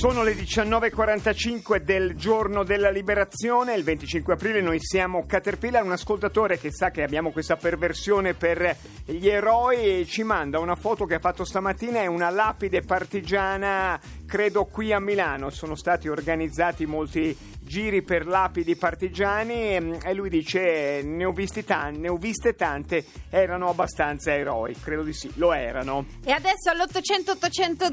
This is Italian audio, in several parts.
Sono le 19.45 del giorno della liberazione, il 25 aprile noi siamo Caterpillar, un ascoltatore che sa che abbiamo questa perversione per gli eroi ci manda una foto che ha fatto stamattina, è una lapide partigiana credo qui a Milano, sono stati organizzati molti giri per lapidi partigiani ehm, e lui dice ne ho, tante, ne ho viste tante, erano abbastanza eroi, credo di sì, lo erano. E adesso all'800 800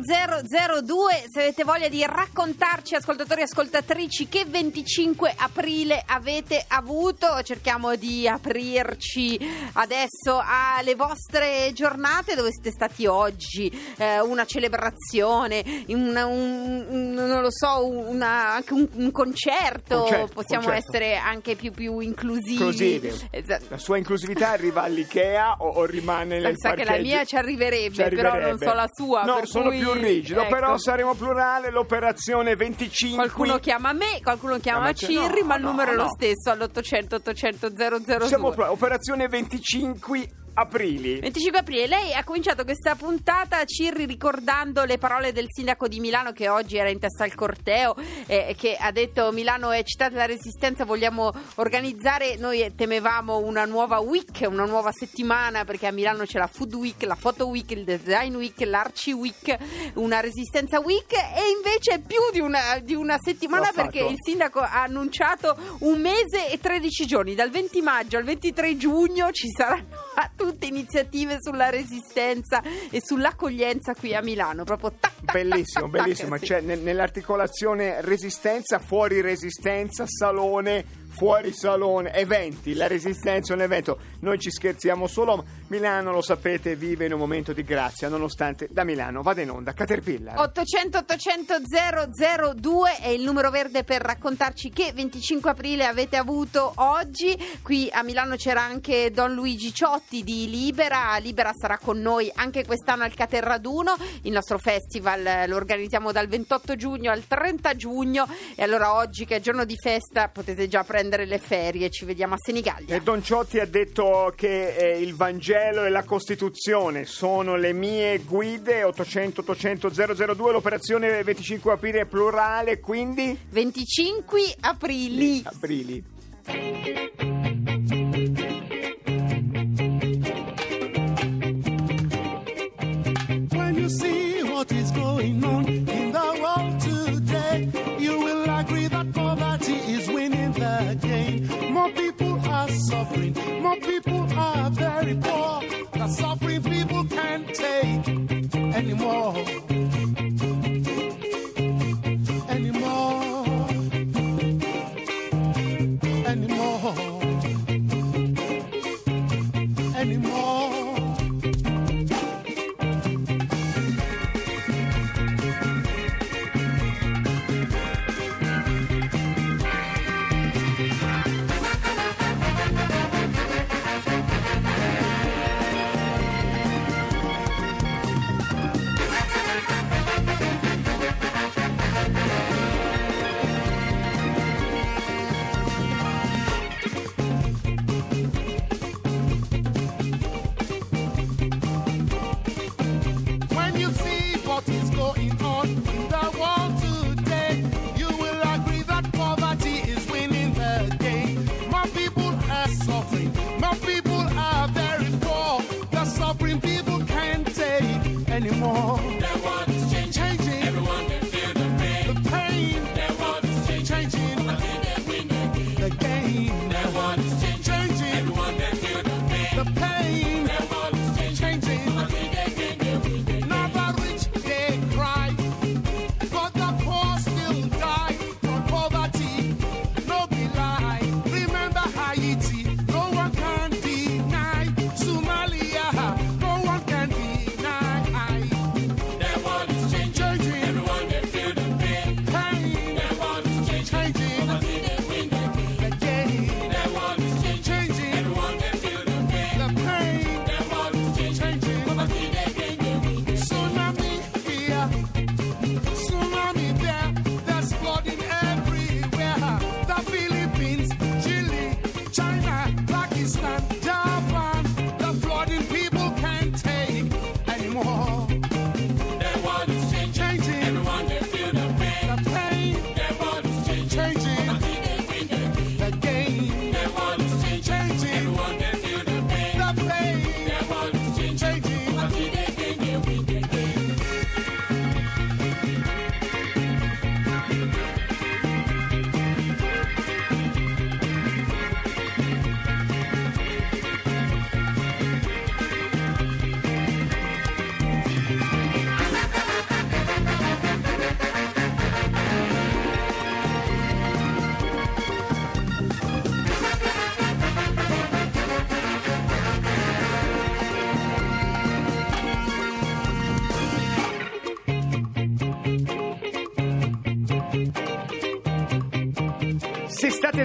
002 se avete voglia di raccontarci ascoltatori e ascoltatrici che 25 aprile avete avuto, cerchiamo di aprirci adesso alle vostre giornate dove siete stati oggi, eh, una celebrazione, una, un, un, non lo so, una, anche un, un concerto concerto, possiamo concerto. essere anche più, più inclusivi. Inclusivi. Esatto. La sua inclusività arriva all'Ikea o, o rimane nel Sa che la mia ci arriverebbe, ci arriverebbe, però non so la sua. No, sono cui... più rigido, ecco. però saremo plurale, l'operazione 25. Qualcuno chiama me, qualcuno chiama Cirri, no, ma il no, numero è lo stesso, all'800 800 002. Siamo operazione 25 Aprili. 25 aprile. Lei ha cominciato questa puntata, Cirri, ricordando le parole del sindaco di Milano che oggi era in testa al corteo, eh, che ha detto Milano è città della resistenza, vogliamo organizzare, noi temevamo una nuova week, una nuova settimana, perché a Milano c'è la Food Week, la Photo Week, il Design Week, l'Arci Week, una Resistenza Week e invece più di una, di una settimana perché il sindaco ha annunciato un mese e 13 giorni, dal 20 maggio al 23 giugno ci saranno tutte iniziative sulla resistenza e sull'accoglienza qui a Milano. Proprio tac, tac, bellissimo, tac, bellissimo. Sì. Cioè, nell'articolazione resistenza, fuori resistenza, salone fuori salone, eventi, la resistenza è un evento, noi ci scherziamo solo, Milano lo sapete vive in un momento di grazia, nonostante da Milano vada in onda Caterpillar. 800 800 002 è il numero verde per raccontarci che 25 aprile avete avuto oggi, qui a Milano c'era anche Don Luigi Ciotti di Libera, Libera sarà con noi anche quest'anno al Caterraduno, il nostro festival lo organizziamo dal 28 giugno al 30 giugno e allora oggi che è giorno di festa potete già prendere le ferie. Ci vediamo a Senigallia. E Don Ciotti ha detto che eh, il Vangelo e la Costituzione sono le mie guide. 800 800 002. L'operazione 25 aprile è plurale, quindi 25 aprili. Aprili.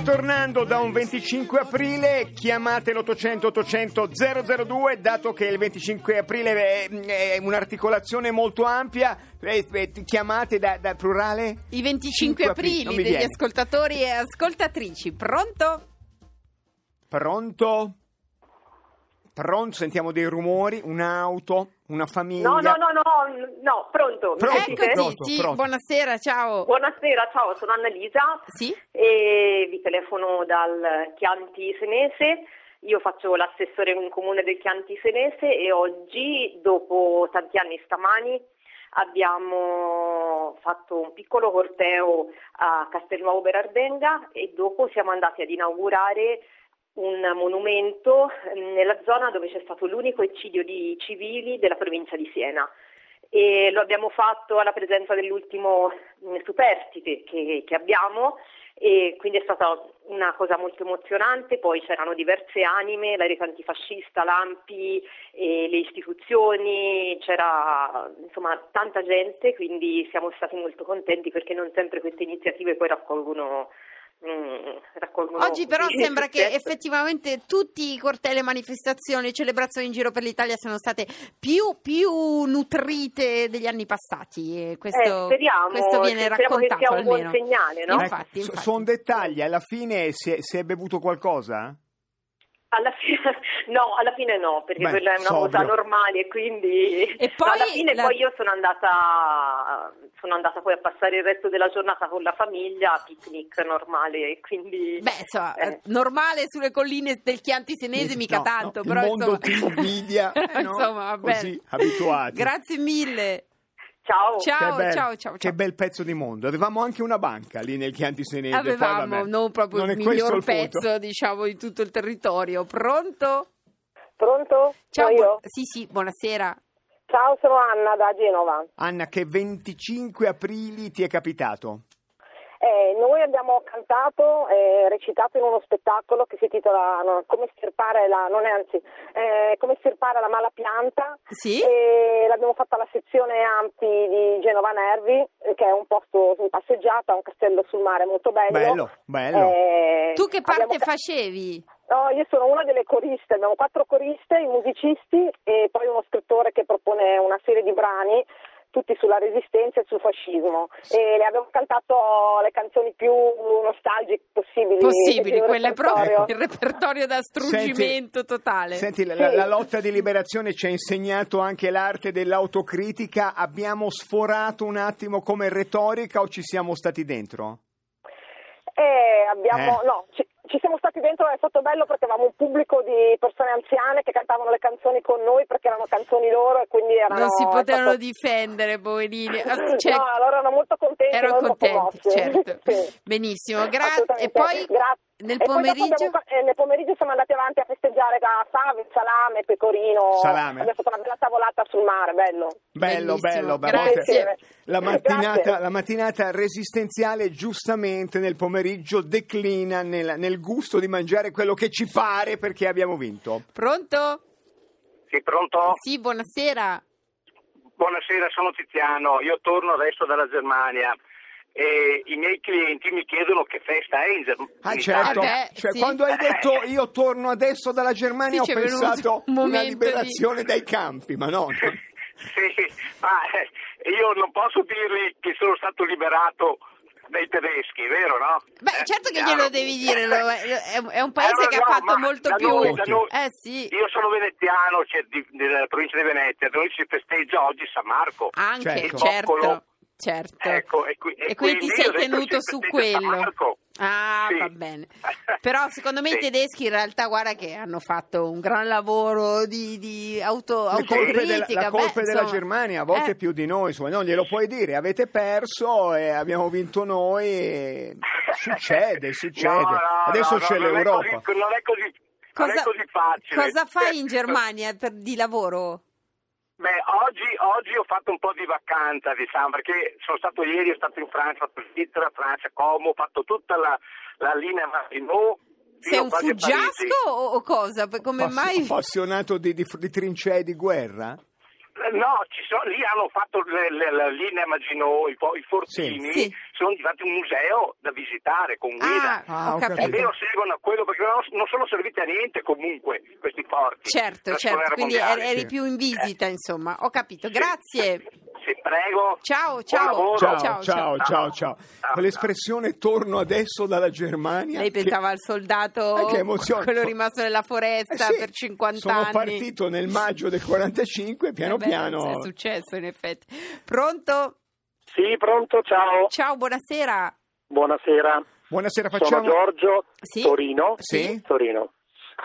Se state tornando da un 25 aprile, chiamate l'800 800 002, dato che il 25 aprile è, è un'articolazione molto ampia, eh, eh, chiamate da, da plurale? I 25 Cinque aprile, degli viene. ascoltatori e ascoltatrici. Pronto? Pronto? Pronto? Sentiamo dei rumori, un'auto, una famiglia. No, no, no, no, no, pronto. Pronto? Eccoti, pronto, sì, pronto. buonasera, ciao. Buonasera, ciao, sono Annalisa Sì? e vi telefono dal Chianti Senese. Io faccio l'assessore in un comune del Chianti Senese e oggi, dopo tanti anni stamani, abbiamo fatto un piccolo corteo a Castelnuovo Berardenga e dopo siamo andati ad inaugurare un monumento eh, nella zona dove c'è stato l'unico eccidio di civili della provincia di Siena. E lo abbiamo fatto alla presenza dell'ultimo mh, superstite che, che abbiamo e quindi è stata una cosa molto emozionante, poi c'erano diverse anime, la rete antifascista, l'AMPI, le istituzioni, c'era insomma tanta gente, quindi siamo stati molto contenti perché non sempre queste iniziative poi raccolgono Oggi però sembra che effettivamente tutti i cortei, le manifestazioni, le celebrazioni in giro per l'Italia siano state più, più nutrite degli anni passati. Questo, Eh, speriamo, questo viene speriamo che raccontato sia un buon almeno. segnale, no? Infatti, Ecco, infatti. sono dettagli, alla fine si è, si è bevuto qualcosa? Alla fine, no, alla fine no, perché Beh, quella è una sobrio. cosa normale e quindi E No, poi alla fine la- poi io sono andata sono andata poi a passare il resto della giornata con la famiglia, picnic normale e quindi Beh, insomma, eh, normale sulle colline del Chianti Senese, mica No, tanto, no, però il mondo insomma... ti invidia, no? insomma, va bene. Così, abituati. Grazie mille. Ciao. Ciao, che bel, ciao, ciao, Che ciao. bel pezzo di mondo. Avevamo anche una banca lì nel Chianti Senese. Avevamo non proprio non il miglior il punto. pezzo, diciamo, di tutto il territorio. Pronto? Pronto? Ciao, Sono bu- io? sì, sì, buonasera. Ciao, sono Anna da Genova. Anna, che 25 aprile ti è capitato? Eh, noi abbiamo cantato e recitato in uno spettacolo che si intitola no, Come stirpare la, non è anzi, eh, Come stirpare la mala pianta Sì? e l'abbiamo fatta alla sezione Ampi di Genova Nervi, eh, che è un posto in passeggiata, un castello sul mare molto bello. Bello, bello. Eh, Tu che parte abbiamo facevi? No, io sono una delle coriste, abbiamo quattro coriste, i musicisti e poi uno scrittore che propone una serie di brani tutti sulla resistenza e sul fascismo e le abbiamo cantato le canzoni più nostalgiche possibili. Possibili, quelle proprio repertorio. il repertorio da struggimento totale. Senti, la, la- Sì. la lotta di liberazione ci ha insegnato anche l'arte dell'autocritica. Abbiamo sforato un attimo come retorica o ci siamo stati dentro? E abbiamo, Eh. no, ci, ci siamo stati dentro, è stato bello perché avevamo un pubblico di persone anziane che cantavano le canzoni con noi perché erano canzoni loro e quindi erano... non si potevano stato- difendere, poverini. Cioè, no, allora erano molto contenti. erano contenti, certo. Sì. Benissimo, grazie. E poi Grazie. Nel dopo pomeriggio? abbiamo- eh, nel pomeriggio siamo andati avanti a festeggiare da Fave, salame, pecorino. Salame. Abbiamo fatto una bella tavolata sul mare, bello. Bello, Bellissimo, bello, bello. grazie. La mattinata, Grazie. la mattinata resistenziale giustamente nel pomeriggio declina nel, nel gusto di mangiare quello che ci pare perché abbiamo vinto. Pronto? Sì, pronto? Sì, buonasera. Buonasera, sono Tiziano. Io torno adesso dalla Germania e i miei clienti mi chiedono che festa è in Germania. Ah certo, Eh beh, cioè, sì. quando hai detto io torno adesso dalla Germania Sì, ho pensato un una liberazione dai campi, ma no. Sì, ma eh, io non posso dirgli che sono stato liberato dai tedeschi, vero no? Beh, Eh, certo che glielo devi dire, lo- è, un paese Eh, che no, ha fatto molto da più... noi- da noi- eh sì, Io sono veneziano, cioè, di- della provincia di Venezia, noi si festeggia oggi San Marco. anche, Certo. certo, Coccolo. Certo. Ecco, e qui- e e quindi ti quindi sei tenuto su quello. Ah, Sì. va bene. Però secondo me i Sì. tedeschi in realtà, guarda che hanno fatto un gran lavoro di, di auto, Le colpe della, autocritica. la Beh, colpe della insomma, Germania a volte eh, più di noi, insomma, non glielo puoi dire, avete perso e abbiamo vinto noi. e Succede, succede. No, no, Adesso no, c'è no, non è l'Europa. così- Non è così, non Cosa, è così facile. cosa fai in Germania per- di lavoro? Beh, oggi, oggi ho fatto un po' di vacanza, diciamo, perché sono stato ieri, ho stato in Francia, ho fatto Svizzera, Francia, Como, ho fatto tutta la, la linea Maginot. Sei un fuggiasco o, o cosa? Come Appass- mai? Appassionato di, di- di trincee di guerra? No, ci sono, lì hanno fatto le- le- la linea Maginot, i, i fortini, Sì. Sì. Sono diventati un museo da visitare con guida. Ah, Ah. Almeno seguono a quello perché non, non sono serviti a niente comunque questi porti. Certo, certo, quindi Guerra eri, Mondiale. più in visita, insomma. Ho capito, Sì. grazie. Sì, prego. Ciao, ciao. Ciao, Ciao, ciao, ciao. ciao, ciao. Quell'espressione torno adesso dalla Germania. Lei che- pensava al soldato, Eh, che quello rimasto nella foresta Eh sì, per 50 sono anni. partito nel maggio del 45, piano Eh beh, piano. È successo, in effetti. Pronto? Sì, pronto, ciao. Ciao, buonasera. Buonasera. Buonasera, Sono facciamo. Giorgio, Sì? Torino. Sì? Torino.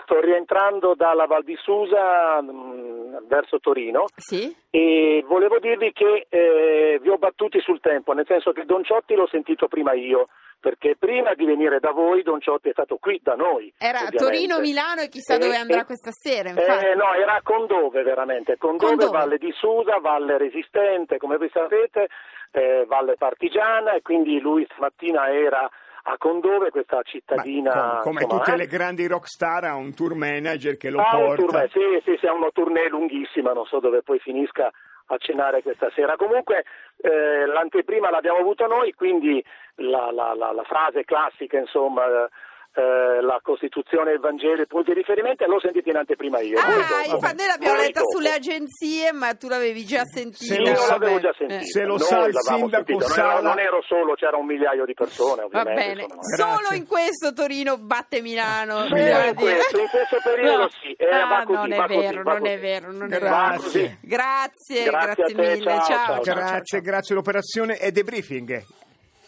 Sto rientrando dalla Val di Susa mh, verso Torino Sì? e volevo dirvi che eh, vi ho battuti sul tempo, nel senso che Don Ciotti l'ho sentito prima io, perché prima di venire da voi Don Ciotti è stato qui da noi. Era ovviamente. Torino, Milano e chissà Eh, dove andrà eh, questa sera. Eh, no, era a Condove veramente, Condove, Condove. Valle di Susa, Valle Resistente, come voi sapete, eh, Valle Partigiana e quindi lui stamattina era a Condove, questa Ma cittadina... come, come insomma, tutte eh, le grandi rockstar ha un tour manager che lo Ah, un porta. tournée, sì, sì, sì, ha una tournée lunghissima, non so dove poi finisca a cenare questa sera. Comunque eh, l'anteprima l'abbiamo avuta noi, quindi la, la- la- la frase classica, insomma, eh, la Costituzione e il Vangelo, i punti di riferimento, l'ho sentita in anteprima io. Ah, infatti noi l'abbiamo letta sulle agenzie, ma tu l'avevi già sentita. Se Io lo sa- l'avevo già Eh. sentita. Se lo Noi sa il sindaco Sala- ero- Non ero solo, c'era un migliaio di persone, Va ovviamente. bene, insomma. solo Grazie. in questo Torino batte Milano. Sì, devo in questo- in questo periodo sì, eh, Ah, va così, non è va così, vero, va non è così. vero, non è Grazie. vero. Grazie, Grazie grazie, a te, mille. ciao, ciao. ciao, ciao. Grazie, grazie. L'operazione è debriefing.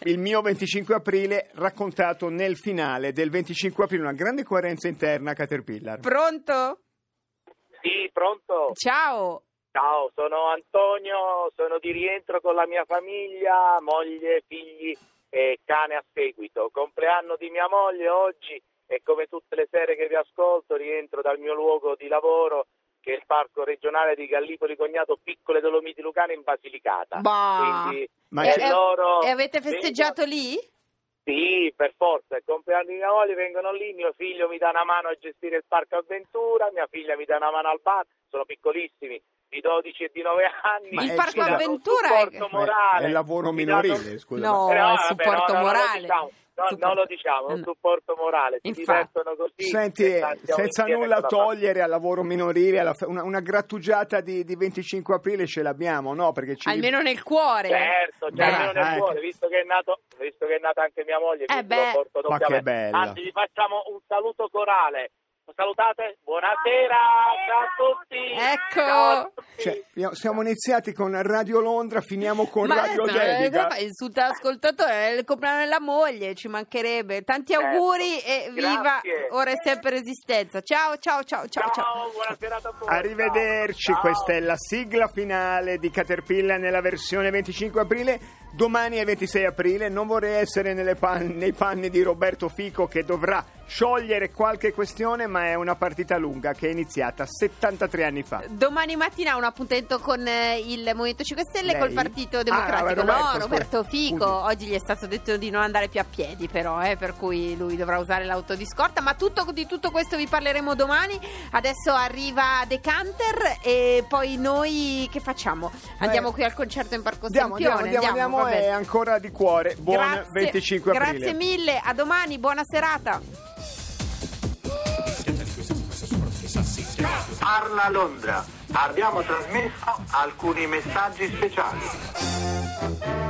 Il mio 25 aprile raccontato nel finale del 25 aprile, una grande coerenza interna a Caterpillar. Pronto? Sì, pronto? Ciao. Ciao, sono Antonio, sono di rientro con la mia famiglia, moglie, figli e cane a seguito. Compleanno di mia moglie oggi e come tutte le sere che vi ascolto rientro dal mio luogo di lavoro che è il parco regionale di Gallipoli Cognato Piccole Dolomiti Lucane in Basilicata. Bah. Quindi Ma e, c'è- e loro e avete festeggiato lì? Sì, per forza, il compleanno di mia moglie vengono lì, mio figlio mi dà una mano a gestire il parco avventura, mia figlia mi dà una mano al bar, sono piccolissimi, di 12 e di 9 anni. Ma Il è- parco avventura è- morale. è lavoro minorile, scusa. No, Eh, è vabbè, supporto no, no, morale. Non lo diciamo, no, Supporto- non lo diciamo, è un Eh, supporto morale, si Infatti. divertono così. Senti, senza nulla togliere al lavoro minorile, alla una, una grattugiata di, di 25 aprile ce l'abbiamo, no? Perché ci Almeno nel cuore. Certo, Beh, cioè, almeno nel ecco. cuore, visto che, è nato, visto che è nata anche mia moglie, Eh beh. lo porto Ma che bello. Anzi, gli facciamo un saluto corale. Salutate, buonasera, ciao a tutti. Ecco. Ciao a tutti. Cioè, siamo iniziati con Radio Londra, finiamo con Ma Radio eh, Dedica. cosa fai? insulta l'ascoltatore, è il compleanno della moglie, ci mancherebbe. Tanti Certo. auguri e viva Grazie. ora e sempre resistenza. Ciao, ciao, ciao, ciao, ciao. Ciao, buona serata a tutti. Arrivederci, Ciao. questa è la sigla finale di Caterpillar nella versione 25 aprile. Domani è 26 aprile, non vorrei essere nelle pan- nei panni di Roberto Fico che dovrà sciogliere qualche questione, ma è una partita lunga che è iniziata 73 anni fa. Domani mattina un appuntamento con eh, il Movimento 5 Stelle Lei? col Partito Ah, Democratico. Roberto, no, scusa. Roberto Fico. Oggi gli è stato detto di non andare più a piedi, però, eh, per cui lui dovrà usare l'auto di scorta. Ma tutto, di tutto questo vi parleremo domani. Adesso arriva Decanter e poi noi che facciamo? Andiamo qui al concerto in Parco Andiamo, Sempione. andiamo, andiamo, andiamo, bene. è ancora di cuore. Buon Grazie, 25 aprile. Grazie mille, a domani, buona serata. Parla Londra. Abbiamo trasmesso alcuni messaggi speciali.